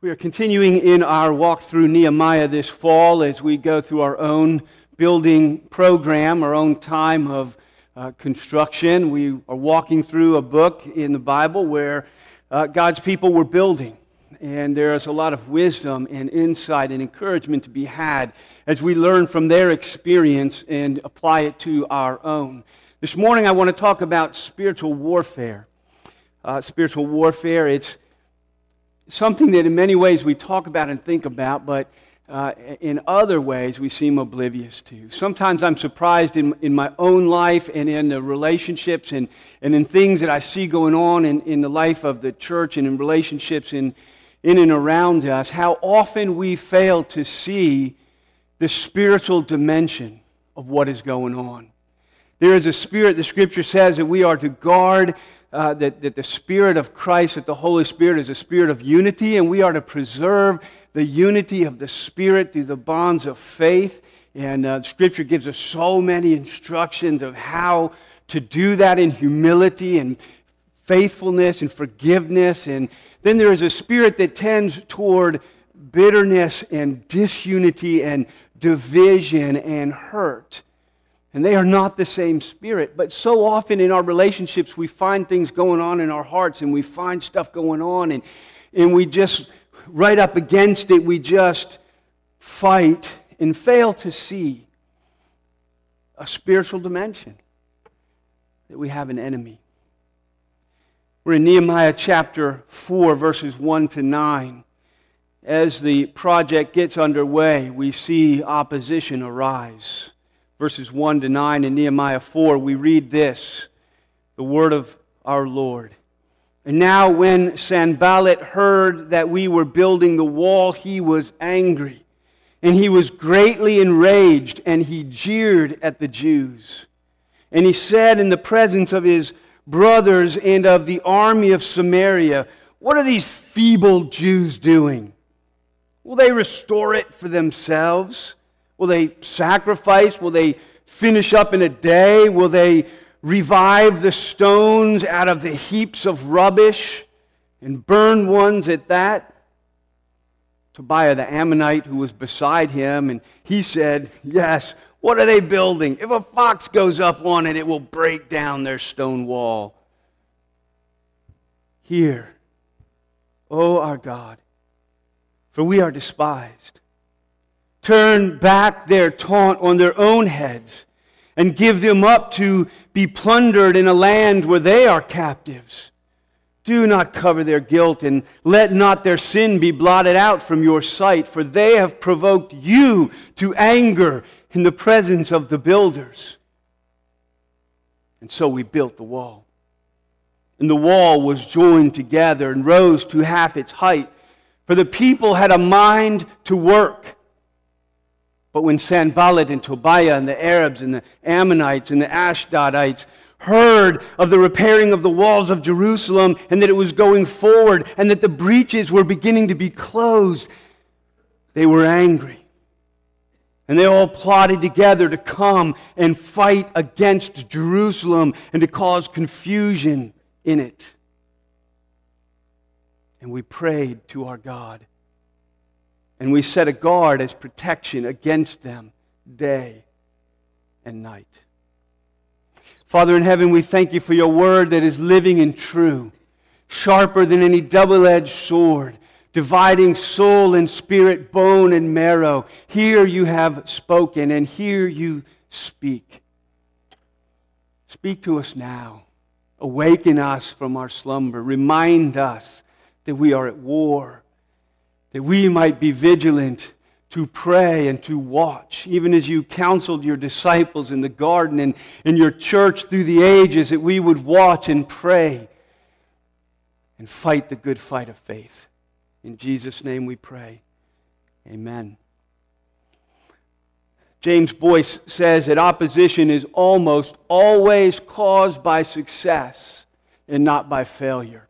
We are continuing in our walk through Nehemiah this fall as we go through our own building program, our own time of uh, construction. We are walking through a book in the Bible where uh, God's people were building. And there is a lot of wisdom and insight and encouragement to be had as we learn from their experience and apply it to our own. This morning, I want to talk about spiritual warfare. Uh, spiritual warfare, it's something that in many ways we talk about and think about, but uh, in other ways we seem oblivious to. Sometimes I'm surprised in, in my own life and in the relationships and, and in things that I see going on in, in the life of the church and in relationships in, in and around us, how often we fail to see the spiritual dimension of what is going on. There is a spirit, the scripture says, that we are to guard uh, that, that the Spirit of Christ, that the Holy Spirit is a spirit of unity, and we are to preserve the unity of the Spirit through the bonds of faith. And uh, Scripture gives us so many instructions of how to do that in humility and faithfulness and forgiveness. And then there is a spirit that tends toward bitterness and disunity and division and hurt. And they are not the same spirit. But so often in our relationships, we find things going on in our hearts and we find stuff going on, and, and we just, right up against it, we just fight and fail to see a spiritual dimension that we have an enemy. We're in Nehemiah chapter 4, verses 1 to 9. As the project gets underway, we see opposition arise verses 1 to 9 in Nehemiah 4, we read this the word of our Lord. And now, when Sanballat heard that we were building the wall, he was angry. And he was greatly enraged, and he jeered at the Jews. And he said in the presence of his brothers and of the army of Samaria, What are these feeble Jews doing? Will they restore it for themselves? Will they sacrifice? Will they finish up in a day? Will they revive the stones out of the heaps of rubbish and burn ones at that? Tobiah the Ammonite, who was beside him, and he said, Yes, what are they building? If a fox goes up on it, it will break down their stone wall. Hear, O our God, for we are despised turn back their taunt on their own heads and give them up to be plundered in a land where they are captives. Do not cover their guilt and let not their sin be blotted out from your sight, for they have provoked you to anger in the presence of the builders. And so we built the wall. And the wall was joined together and rose to half its height, for the people had a mind to work but when Sanballat and Tobiah and the Arabs and the Ammonites and the Ashdodites heard of the repairing of the walls of Jerusalem and that it was going forward and that the breaches were beginning to be closed, they were angry. And they all plotted together to come and fight against Jerusalem and to cause confusion in it. And we prayed to our God and we set a guard as protection against them day and night. Father in heaven, we thank you for your word that is living and true, sharper than any double edged sword, dividing soul and spirit, bone and marrow. Here you have spoken, and here you speak. Speak to us now. Awaken us from our slumber. Remind us that we are at war that we might be vigilant to pray and to watch, even as you counseled your disciples in the garden and in your church through the ages, that we would watch and pray and fight the good fight of faith. In Jesus' name we pray. Amen. James Boice says that opposition is almost always caused by success and not by failure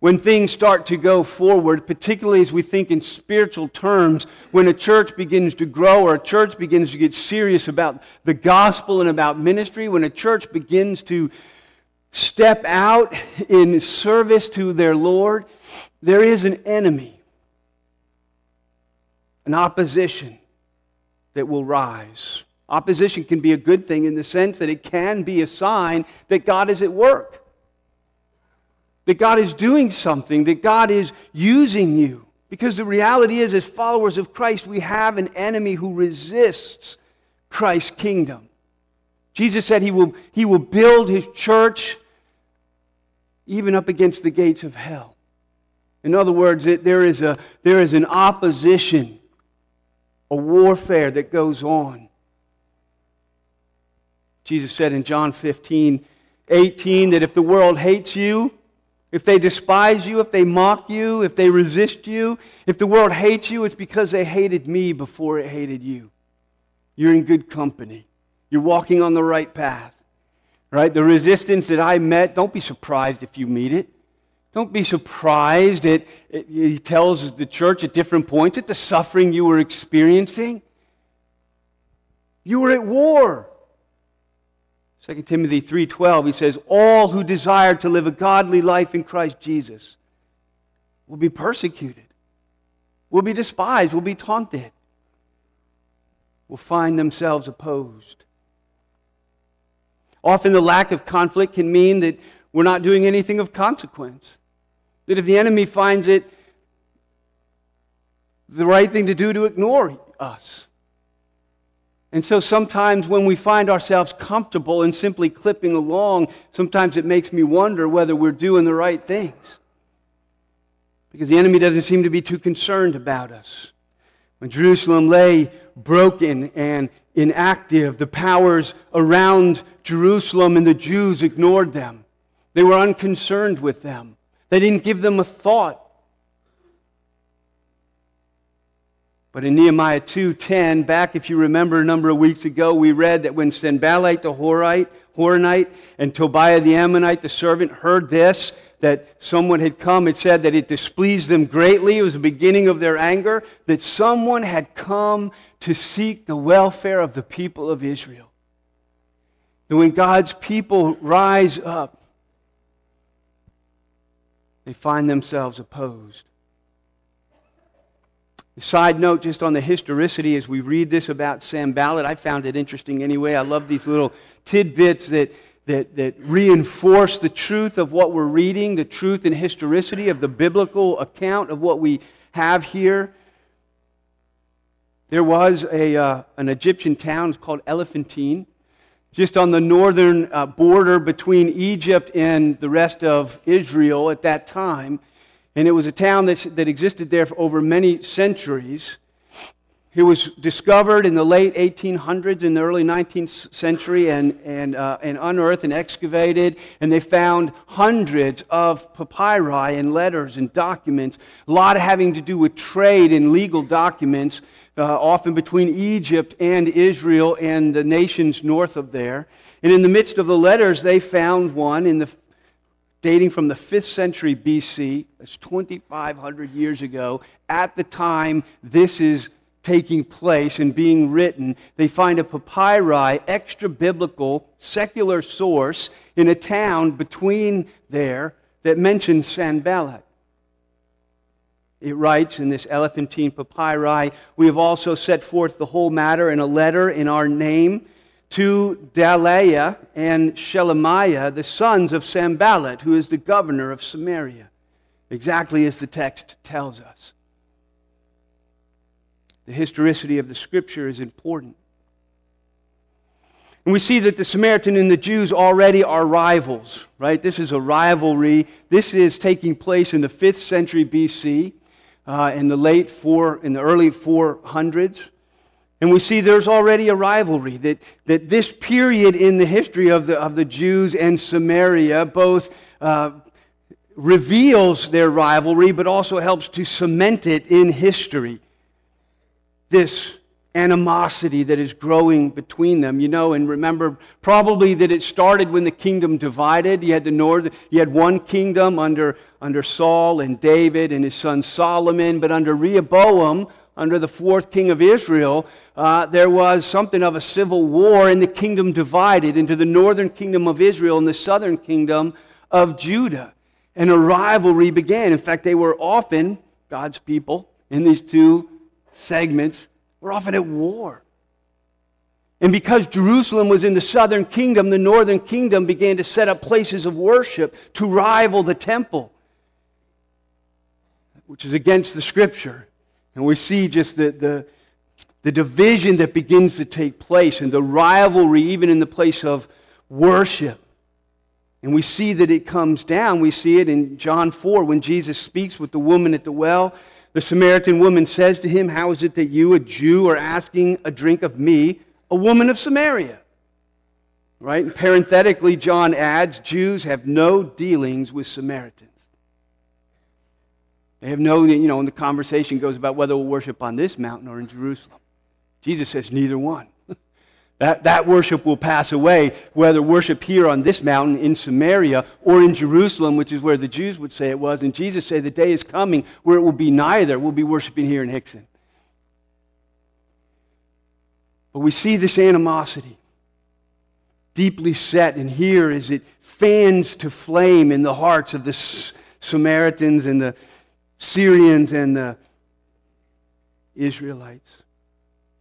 when things start to go forward, particularly as we think in spiritual terms, when a church begins to grow or a church begins to get serious about the gospel and about ministry, when a church begins to step out in service to their Lord, there is an enemy an opposition that will rise. Opposition can be a good thing in the sense that it can be a sign that God is at work, that God is doing something, that God is using you. Because the reality is, as followers of Christ, we have an enemy who resists Christ's kingdom. Jesus said he will, he will build his church even up against the gates of hell. In other words, it, there, is a, there is an opposition, a warfare that goes on. Jesus said in John 15, 18 that if the world hates you, if they despise you, if they mock you, if they resist you, if the world hates you, it's because they hated me before it hated you. You're in good company. You're walking on the right path. Right? The resistance that I met, don't be surprised if you meet it. Don't be surprised. It, it, he tells the church at different points at the suffering you were experiencing. You were at war. 2 Timothy 3:12 he says all who desire to live a godly life in Christ Jesus will be persecuted. Will be despised, will be taunted. Will find themselves opposed. Often the lack of conflict can mean that we're not doing anything of consequence. That if the enemy finds it the right thing to do to ignore us. And so sometimes when we find ourselves comfortable and simply clipping along, sometimes it makes me wonder whether we're doing the right things. Because the enemy doesn't seem to be too concerned about us. When Jerusalem lay broken and inactive, the powers around Jerusalem and the Jews ignored them. They were unconcerned with them. They didn't give them a thought. But in Nehemiah 2:10, back if you remember a number of weeks ago, we read that when Sanballat the Horite, Horonite and Tobiah the Ammonite, the servant, heard this, that someone had come, it said that it displeased them greatly. It was the beginning of their anger, that someone had come to seek the welfare of the people of Israel. That when God's people rise up, they find themselves opposed. Side note, just on the historicity, as we read this about Sanballat, I found it interesting anyway. I love these little tidbits that, that, that reinforce the truth of what we're reading, the truth and historicity of the biblical account of what we have here. There was a, uh, an Egyptian town called Elephantine just on the northern uh, border between Egypt and the rest of Israel at that time. And it was a town that, that existed there for over many centuries. It was discovered in the late 1800s, in the early 19th century, and, and, uh, and unearthed and excavated. And they found hundreds of papyri and letters and documents, a lot having to do with trade and legal documents uh, often between Egypt and Israel and the nations north of there. And in the midst of the letters, they found one in the, dating from the 5th century BC. That's 2,500 years ago. At the time this is taking place and being written, they find a papyri, extra biblical, secular source in a town between there that mentions Sanballat. It writes in this elephantine papyri, we have also set forth the whole matter in a letter in our name to Delaiah and Shelemiah, the sons of Sanballat, who is the governor of Samaria, exactly as the text tells us. The historicity of the scripture is important. And we see that the Samaritan and the Jews already are rivals, right? This is a rivalry. This is taking place in the 5th century BC uh, in the late four, in the early 400s. And we see there's already a rivalry, that, that this period in the history of the, of the Jews and Samaria both uh, reveals their rivalry, but also helps to cement it in history. This animosity that is growing between them. You know, and remember probably that it started when the kingdom divided. You had the north, you had one kingdom under, under Saul and David and his son Solomon, but under Rehoboam, under the fourth king of Israel, uh, there was something of a civil war, and the kingdom divided into the northern kingdom of Israel and the southern kingdom of Judah. And a rivalry began. In fact, they were often God's people in these two segments were often at war. And because Jerusalem was in the southern kingdom, the northern kingdom began to set up places of worship to rival the temple, which is against the scripture. And we see just the, the, the division that begins to take place and the rivalry, even in the place of worship. And we see that it comes down. We see it in John 4 when Jesus speaks with the woman at the well. The Samaritan woman says to him, How is it that you, a Jew, are asking a drink of me? a woman of Samaria. Right? And parenthetically, John adds Jews have no dealings with Samaritans. They have no, you know, and the conversation goes about whether we'll worship on this mountain or in Jerusalem. Jesus says neither one. that, that worship will pass away, whether worship here on this mountain in Samaria or in Jerusalem, which is where the Jews would say it was. And Jesus said the day is coming where it will be neither. We'll be worshiping here in Hixson. But we see this animosity deeply set, and here as it fans to flame in the hearts of the Samaritans and the Syrians and the Israelites.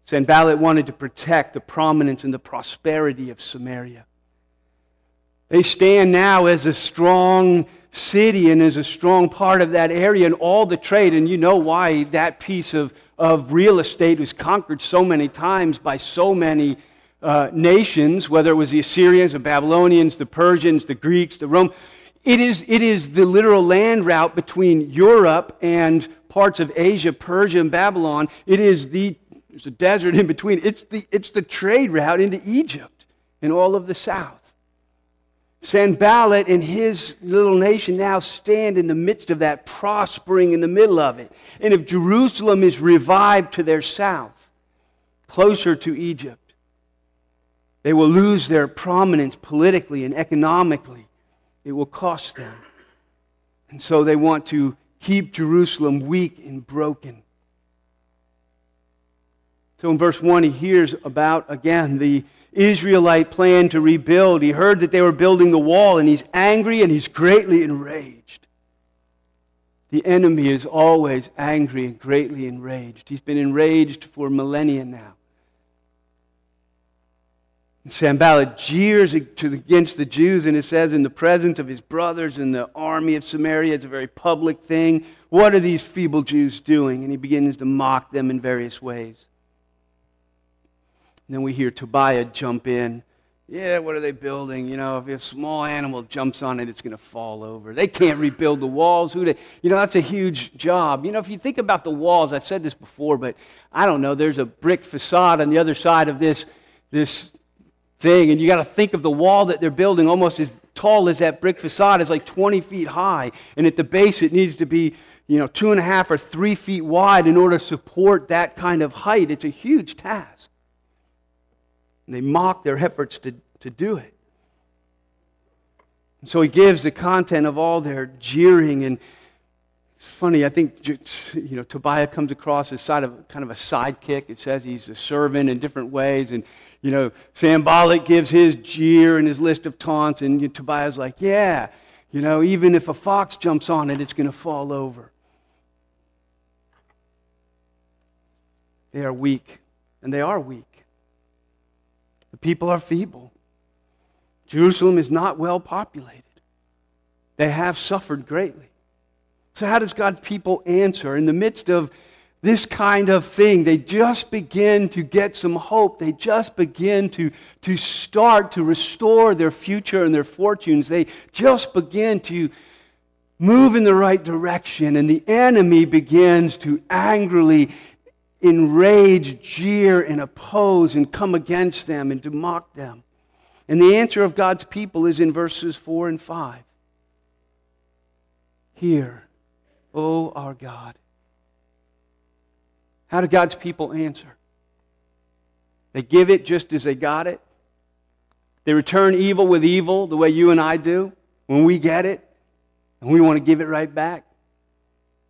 Sanballat wanted to protect the prominence and the prosperity of Samaria. They stand now as a strong city and as a strong part of that area and all the trade. And you know why that piece of of real estate was conquered so many times by so many uh, nations, whether it was the Assyrians, the Babylonians, the Persians, the Greeks, the Rome. It is, it is the literal land route between Europe and parts of Asia, Persia, and Babylon. It is the there's a desert in between. It's the, it's the trade route into Egypt and all of the south. Sanballat and his little nation now stand in the midst of that, prospering in the middle of it. And if Jerusalem is revived to their south, closer to Egypt, they will lose their prominence politically and economically. It will cost them. And so they want to keep Jerusalem weak and broken. So in verse 1, he hears about, again, the Israelite plan to rebuild. He heard that they were building the wall, and he's angry and he's greatly enraged. The enemy is always angry and greatly enraged. He's been enraged for millennia now. And Sanballat jeers against the Jews, and it says, in the presence of his brothers and the army of Samaria, it's a very public thing. What are these feeble Jews doing? And he begins to mock them in various ways. And then we hear Tobiah jump in. Yeah, what are they building? You know, if a small animal jumps on it, it's going to fall over. They can't rebuild the walls. Who they, you know, that's a huge job. You know, if you think about the walls, I've said this before, but I don't know, there's a brick facade on the other side of this, this thing, and you got to think of the wall that they're building almost as tall as that brick facade is like 20 feet high, and at the base it needs to be, you know, two and a half or three feet wide in order to support that kind of height. It's a huge task. And they mock their efforts to, to do it. And so he gives the content of all their jeering and it's funny, I think you know, Tobiah comes across as side of kind of a sidekick. It says he's a servant in different ways. And, you know, Sanballat gives his jeer and his list of taunts, and you know, Tobiah's like, yeah, you know, even if a fox jumps on it, it's going to fall over. They are weak, and they are weak. The people are feeble. Jerusalem is not well populated. They have suffered greatly. So, how does God's people answer? In the midst of this kind of thing, they just begin to get some hope. They just begin to, to start to restore their future and their fortunes. They just begin to move in the right direction, and the enemy begins to angrily enrage, jeer, and oppose and come against them and to mock them. And the answer of God's people is in verses 4 and 5. Hear, O our God. How do God's people answer? They give it just as they got it. They return evil with evil the way you and I do when we get it and we want to give it right back.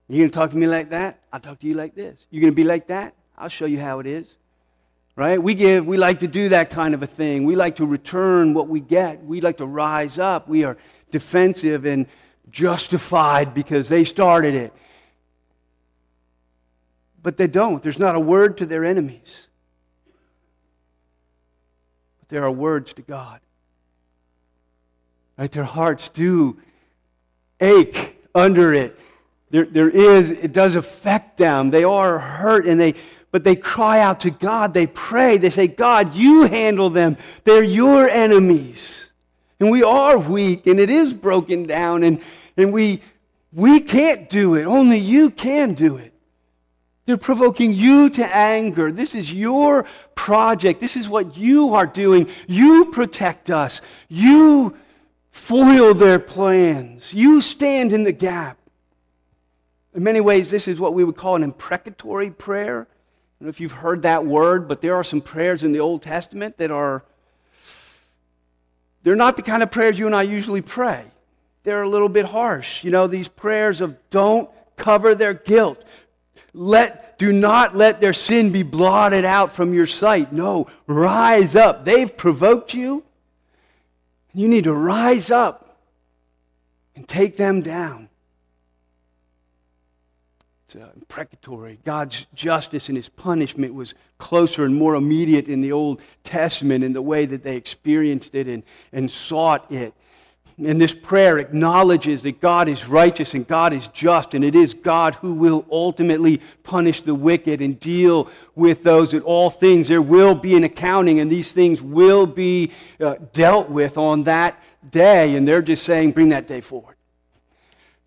You're going to talk to me like that? I'll talk to you like this. You're going to be like that? I'll show you how it is. Right? We give, we like to do that kind of a thing. We like to return what we get. We like to rise up. We are defensive and justified because they started it. but they don't. There's not a word to their enemies. But there are words to God. Right? Their hearts do ache under it. There, there is, it does affect them. They are hurt and they, but they cry out to God. They pray. They say, God, you handle them. They're your enemies. And we are weak and it is broken down and, and we, we can't do it. Only you can do it. They're provoking you to anger. This is your project. This is what you are doing. You protect us. You foil their plans. You stand in the gap. In many ways, this is what we would call an imprecatory prayer. I don't know if you've heard that word, but there are some prayers in the Old Testament that are, they're not the kind of prayers you and I usually pray. They're a little bit harsh. You know, these prayers of don't cover their guilt. Let, do not let their sin be blotted out from your sight. No, rise up. They've provoked you. You need to rise up and take them down. Uh, imprecatory. God's justice and his punishment was closer and more immediate in the Old Testament in the way that they experienced it and, and sought it. And this prayer acknowledges that God is righteous and God is just, and it is God who will ultimately punish the wicked and deal with those at all things. There will be an accounting, and these things will be uh, dealt with on that day. And they're just saying, bring that day forward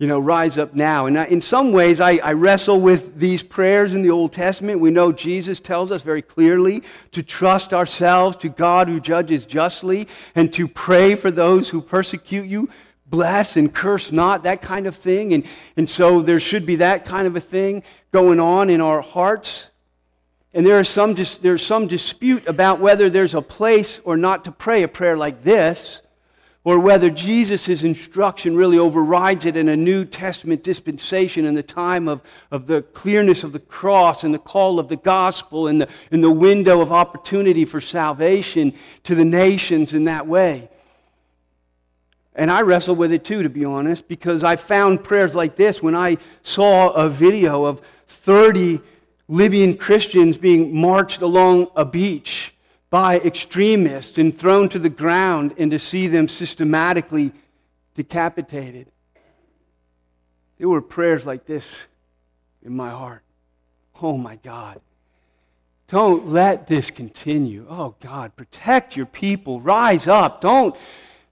you know, rise up now. And in some ways, I, I, wrestle with these prayers in the Old Testament. We know Jesus tells us very clearly to trust ourselves to God who judges justly and to pray for those who persecute you. Bless and curse not, that kind of thing. And, and so there should be that kind of a thing going on in our hearts. And there is some, there's some dispute about whether there's a place or not to pray a prayer like this or whether Jesus' instruction really overrides it in a New Testament dispensation in the time of, of the clearness of the cross and the call of the gospel and the, and the window of opportunity for salvation to the nations in that way. And I wrestle with it too, to be honest, because I found prayers like this when I saw a video of 30 Libyan Christians being marched along a beach by extremists and thrown to the ground and to see them systematically decapitated. There were prayers like this in my heart. Oh my God. Don't let this continue. Oh God, protect your people. Rise up. Don't.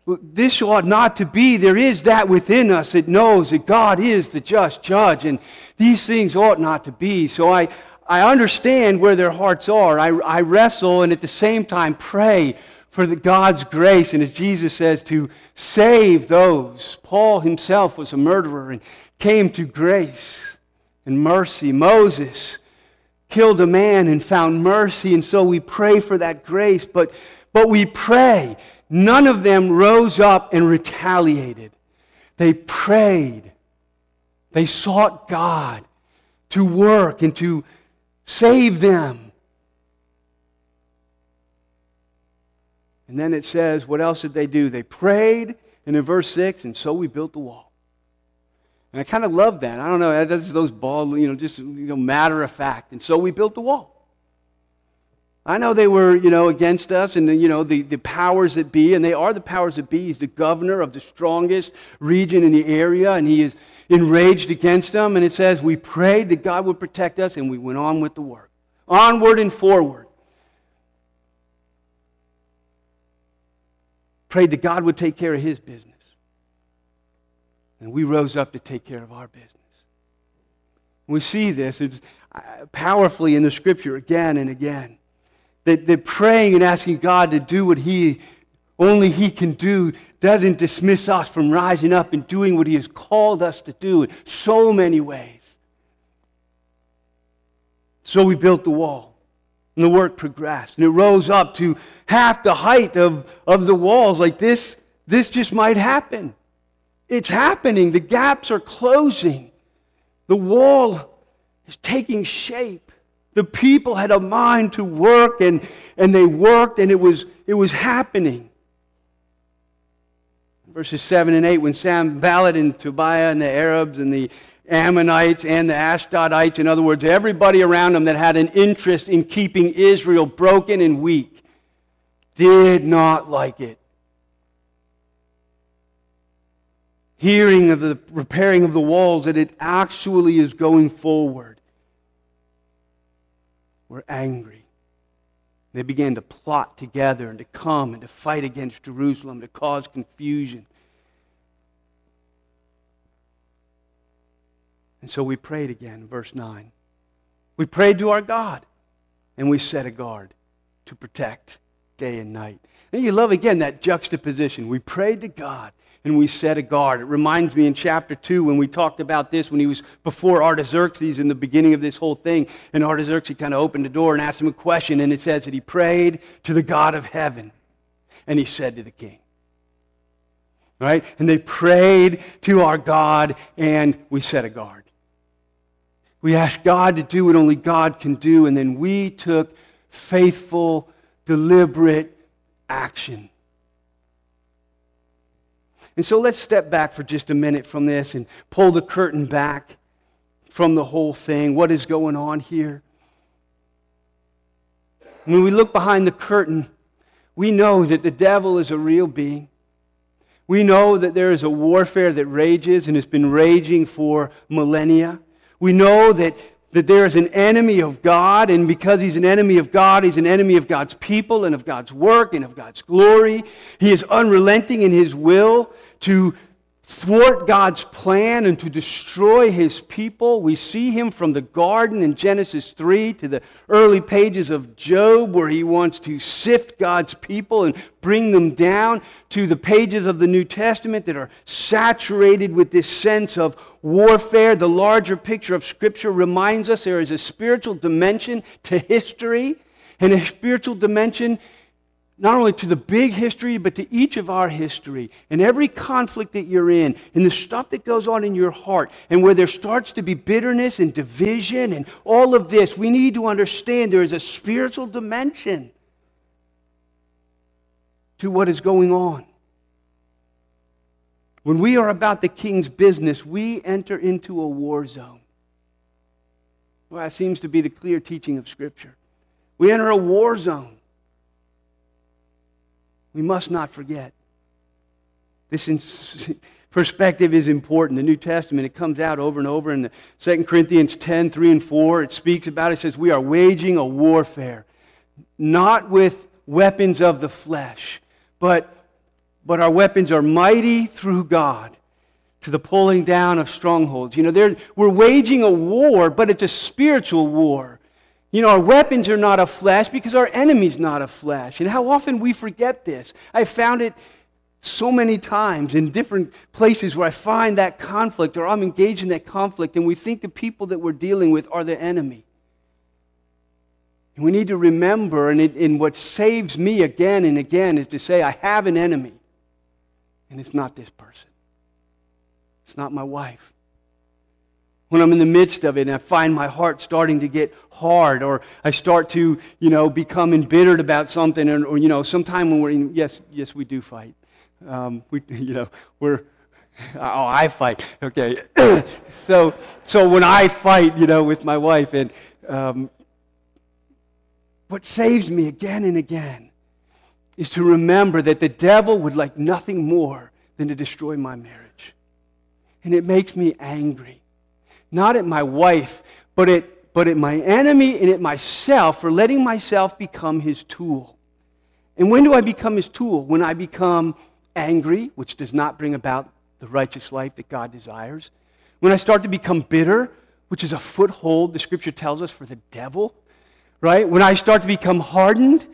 This ought not to be. There is that within us that knows that God is the just judge, and these things ought not to be. So I, I understand where their hearts are. I, I wrestle and at the same time pray for the God's grace. And as Jesus says, to save those. Paul himself was a murderer and came to grace and mercy. Moses killed a man and found mercy. And so we pray for that grace. But, but we pray. None of them rose up and retaliated. They prayed. They sought God to work and to Save them. And then it says, what else did they do? They prayed, and in verse 6, and so we built the wall. And I kind of love that. I don't know, that's those ball, you know, just you know, matter of fact. And so we built the wall. I know they were, you know, against us and, you know, the, the powers that be, and they are the powers that be. He's the governor of the strongest region in the area, and he is enraged against them. And it says, we prayed that God would protect us, and we went on with the work. Onward and forward. Prayed that God would take care of his business. And we rose up to take care of our business. We see this it's uh, powerfully in the scripture again and again. That, that praying and asking God to do what He only He can do doesn't dismiss us from rising up and doing what He has called us to do in so many ways. So we built the wall, and the work progressed, and it rose up to half the height of, of the walls. Like this, this just might happen. It's happening. The gaps are closing. The wall is taking shape. The people had a mind to work, and, and they worked, and it was, it was happening. Verses 7 and 8 when Sanballat and Tobiah and the Arabs and the Ammonites and the Ashdodites. In other words, everybody around them that had an interest in keeping Israel broken and weak did not like it. Hearing of the repairing of the walls, that it actually is going forward, were angry. They began to plot together and to come and to fight against Jerusalem, to cause confusion. And so we prayed again, verse 9. We prayed to our God, and we set a guard to protect day and night. And you love again that juxtaposition. We prayed to God, and we set a guard. It reminds me in chapter 2 when we talked about this when he was before Artaxerxes in the beginning of this whole thing. And Artaxerxes kind of opened the door and asked him a question, and it says that he prayed to the God of heaven, and he said to the king, Right? And they prayed to our God, and we set a guard. We asked God to do what only God can do, and then we took faithful, deliberate action. And so let's step back for just a minute from this and pull the curtain back from the whole thing. What is going on here? When we look behind the curtain, we know that the devil is a real being. We know that there is a warfare that rages and has been raging for millennia. We know that, that there is an enemy of God, and because he's an enemy of God, he's an enemy of God's people and of God's work and of God's glory. He is unrelenting in his will to thwart God's plan and to destroy his people. We see him from the garden in Genesis 3 to the early pages of Job, where he wants to sift God's people and bring them down, to the pages of the New Testament that are saturated with this sense of warfare. The larger picture of Scripture reminds us there is a spiritual dimension to history and a spiritual dimension not only to the big history, but to each of our history and every conflict that you're in and the stuff that goes on in your heart and where there starts to be bitterness and division and all of this, we need to understand there is a spiritual dimension to what is going on. When we are about the king's business, we enter into a war zone. Well, that seems to be the clear teaching of Scripture. We enter a war zone. We must not forget. This perspective is important. The New Testament, it comes out over and over in 2 Corinthians 10 3 and 4. It speaks about it, says, We are waging a warfare, not with weapons of the flesh, but, but our weapons are mighty through God to the pulling down of strongholds. You know, we're waging a war, but it's a spiritual war. You know, our weapons are not of flesh because our enemy's not of flesh. And how often we forget this. I found it so many times in different places where I find that conflict or I'm engaged in that conflict and we think the people that we're dealing with are the enemy. And we need to remember, and, it, and what saves me again and again is to say, I have an enemy, and it's not this person. It's not my wife when I'm in the midst of it and I find my heart starting to get hard or I start to, you know, become embittered about something or, or you know, sometime when we're in, yes, yes, we do fight. Um, we, you know, we're, oh, I fight. Okay. so, so when I fight, you know, with my wife and um, what saves me again and again is to remember that the devil would like nothing more than to destroy my marriage. And it makes me angry not at my wife, but at, but at my enemy and at myself for letting myself become his tool. And when do I become his tool? When I become angry, which does not bring about the righteous life that God desires. When I start to become bitter, which is a foothold, the scripture tells us, for the devil, right? When I start to become hardened,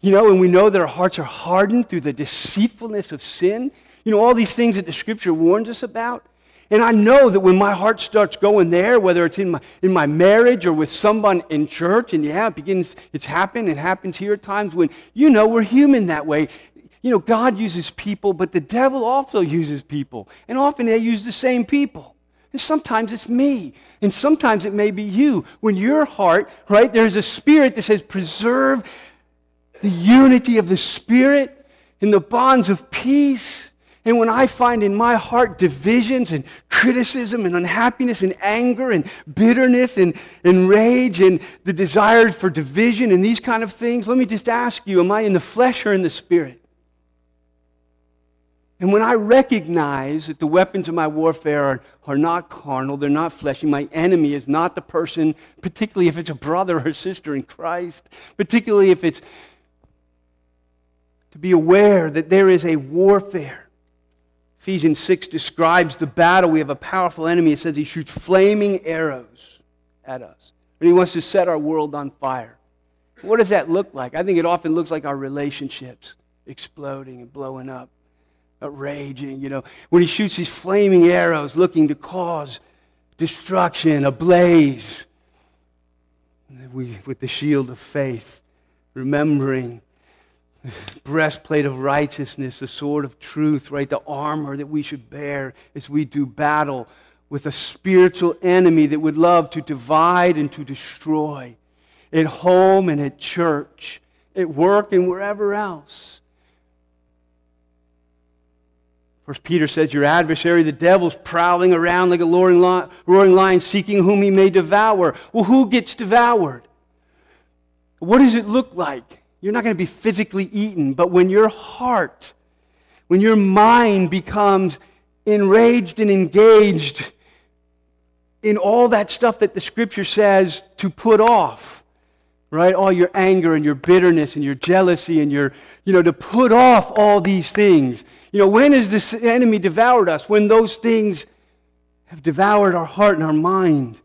you know, and we know that our hearts are hardened through the deceitfulness of sin, you know, all these things that the scripture warns us about. And I know that when my heart starts going there, whether it's in my, in my marriage or with someone in church, and yeah, it begins, it's happened, it happens here at times when, you know, we're human that way. You know, God uses people, but the devil also uses people. And often they use the same people. And sometimes it's me. And sometimes it may be you. When your heart, right, there's a spirit that says, preserve the unity of the spirit in the bonds of peace And when I find in my heart divisions and criticism and unhappiness and anger and bitterness and, and rage and the desire for division and these kind of things, let me just ask you, am I in the flesh or in the spirit? And when I recognize that the weapons of my warfare are, are not carnal, they're not fleshy, my enemy is not the person, particularly if it's a brother or sister in Christ, particularly if it's to be aware that there is a warfare Ephesians 6 describes the battle. We have a powerful enemy. It says he shoots flaming arrows at us. And he wants to set our world on fire. What does that look like? I think it often looks like our relationships exploding and blowing up, uh, raging, you know. When he shoots these flaming arrows looking to cause destruction, a blaze. We, with the shield of faith, remembering breastplate of righteousness, the sword of truth, right? The armor that we should bear as we do battle with a spiritual enemy that would love to divide and to destroy at home and at church, at work and wherever else. First Peter says, Your adversary, the devil's prowling around like a roaring lion, seeking whom he may devour. Well, who gets devoured? What does it look like? You're not going to be physically eaten, but when your heart, when your mind becomes enraged and engaged in all that stuff that the scripture says to put off, right? All your anger and your bitterness and your jealousy and your, you know, to put off all these things. You know, when has this enemy devoured us? When those things have devoured our heart and our mind.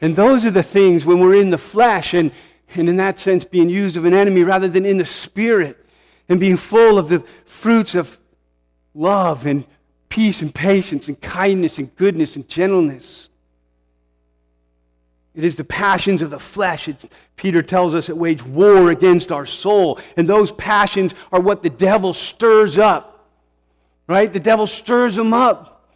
And those are the things when we're in the flesh and and in that sense being used of an enemy rather than in the spirit and being full of the fruits of love and peace and patience and kindness and goodness and gentleness. It is the passions of the flesh. It's, Peter tells us it wage war against our soul. And those passions are what the devil stirs up. Right? The devil stirs them up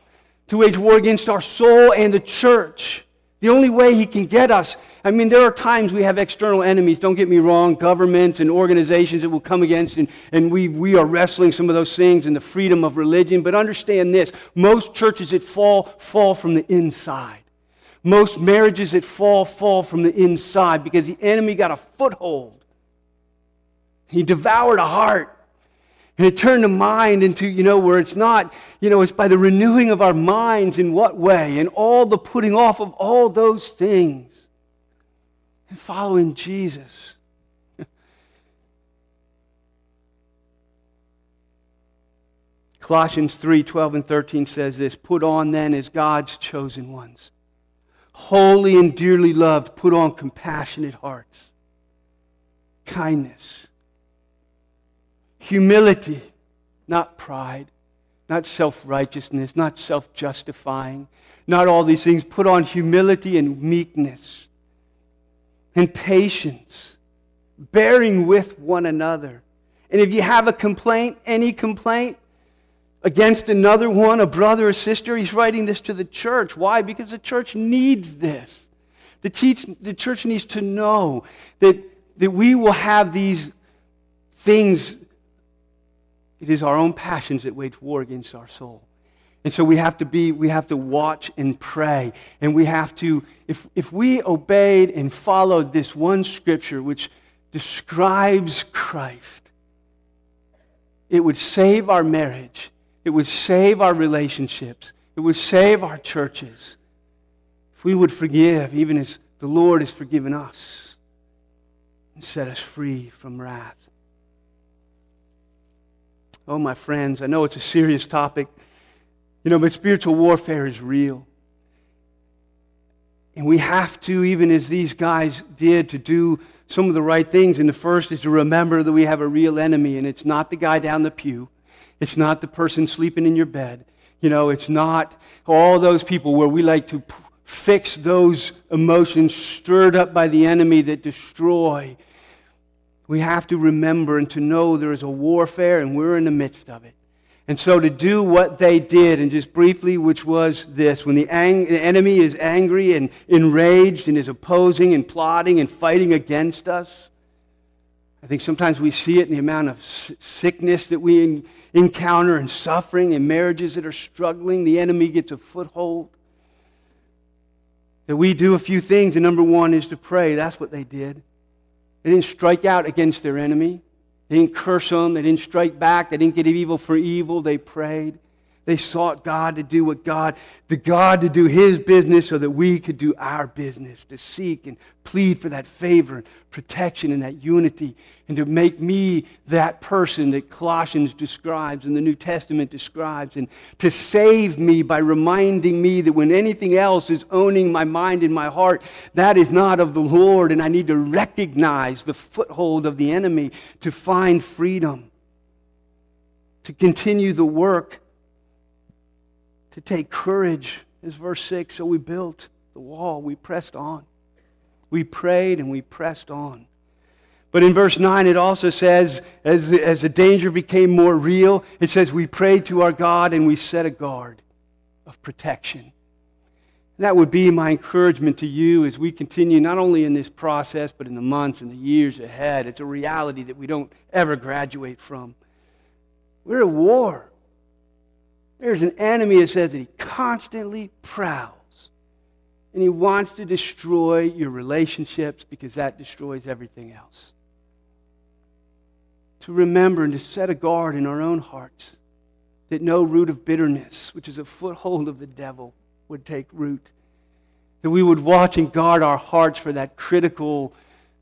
to wage war against our soul and the church. The only way he can get us I mean, there are times we have external enemies, don't get me wrong, governments and organizations that will come against, and, and we, we are wrestling some of those things and the freedom of religion. But understand this most churches that fall, fall from the inside. Most marriages that fall, fall from the inside because the enemy got a foothold. He devoured a heart. And it turned the mind into, you know, where it's not, you know, it's by the renewing of our minds in what way? And all the putting off of all those things and following Jesus. Colossians 3 12 and 13 says this Put on then as God's chosen ones, holy and dearly loved, put on compassionate hearts, kindness, humility, not pride, not self righteousness, not self justifying, not all these things. Put on humility and meekness and patience, bearing with one another. And if you have a complaint, any complaint against another one, a brother or sister, he's writing this to the church. Why? Because the church needs this. The, teach, the church needs to know that, that we will have these things. It is our own passions that wage war against our soul. And so we have to be, we have to watch and pray. And we have to, if, if we obeyed and followed this one scripture which describes Christ, it would save our marriage. It would save our relationships. It would save our churches. If we would forgive, even as the Lord has forgiven us, and set us free from wrath. Oh, my friends, I know it's a serious topic. You know, but spiritual warfare is real. And we have to, even as these guys did, to do some of the right things. And the first is to remember that we have a real enemy, and it's not the guy down the pew, it's not the person sleeping in your bed. You know, it's not all those people where we like to fix those emotions stirred up by the enemy that destroy. We have to remember and to know there is a warfare, and we're in the midst of it. And so to do what they did, and just briefly, which was this when the, ang- the, enemy is angry and enraged and is opposing and plotting and fighting against us, I think sometimes we see it in the amount of sickness that we encounter and suffering and marriages that are struggling. The enemy gets a foothold. That we do a few things, and number one is to pray. That's what they did. They didn't strike out against their enemy. They didn't curse them. They didn't strike back. They didn't get evil for evil. They prayed. They sought God to do what God, the God to do His business so that we could do our business, to seek and plead for that favor and protection and that unity, and to make me that person that Colossians describes and the New Testament describes, and to save me by reminding me that when anything else is owning my mind and my heart, that is not of the Lord, and I need to recognize the foothold of the enemy to find freedom, to continue the work to take courage, is verse 6. So we built the wall, we pressed on. We prayed and we pressed on. But in verse 9, it also says, as the, as the danger became more real, it says, We prayed to our God and we set a guard of protection. That would be my encouragement to you as we continue not only in this process, but in the months and the years ahead. It's a reality that we don't ever graduate from. We're at war. There's an enemy that says that he constantly prowls and he wants to destroy your relationships because that destroys everything else. To remember and to set a guard in our own hearts that no root of bitterness, which is a foothold of the devil, would take root. That we would watch and guard our hearts for that critical,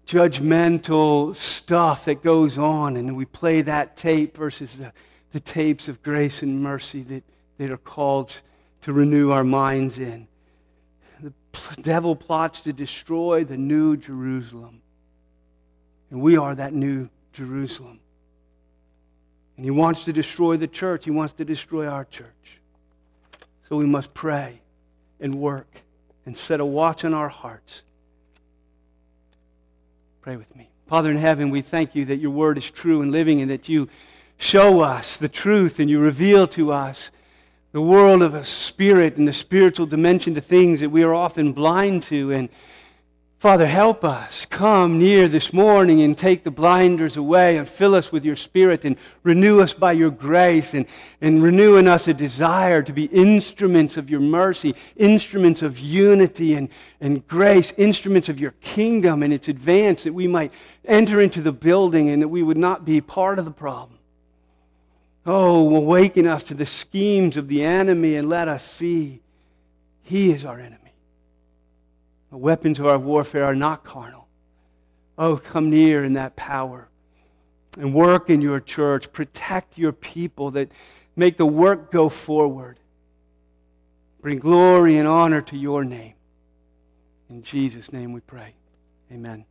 judgmental stuff that goes on, and we play that tape versus the the tapes of grace and mercy that, that are called to renew our minds in. The devil plots to destroy the new Jerusalem. And we are that new Jerusalem. And he wants to destroy the church, he wants to destroy our church. So we must pray and work and set a watch on our hearts. Pray with me. Father in heaven, we thank you that your word is true and living and that you show us the truth and you reveal to us the world of a spirit and the spiritual dimension to things that we are often blind to. And Father, help us. Come near this morning and take the blinders away and fill us with your spirit and renew us by your grace and, and renew in us a desire to be instruments of your mercy, instruments of unity and, and grace, instruments of your kingdom and its advance, that we might enter into the building and that we would not be part of the problem Oh, awaken us to the schemes of the enemy and let us see he is our enemy. The weapons of our warfare are not carnal. Oh, come near in that power and work in your church. Protect your people that make the work go forward. Bring glory and honor to your name. In Jesus' name we pray. Amen.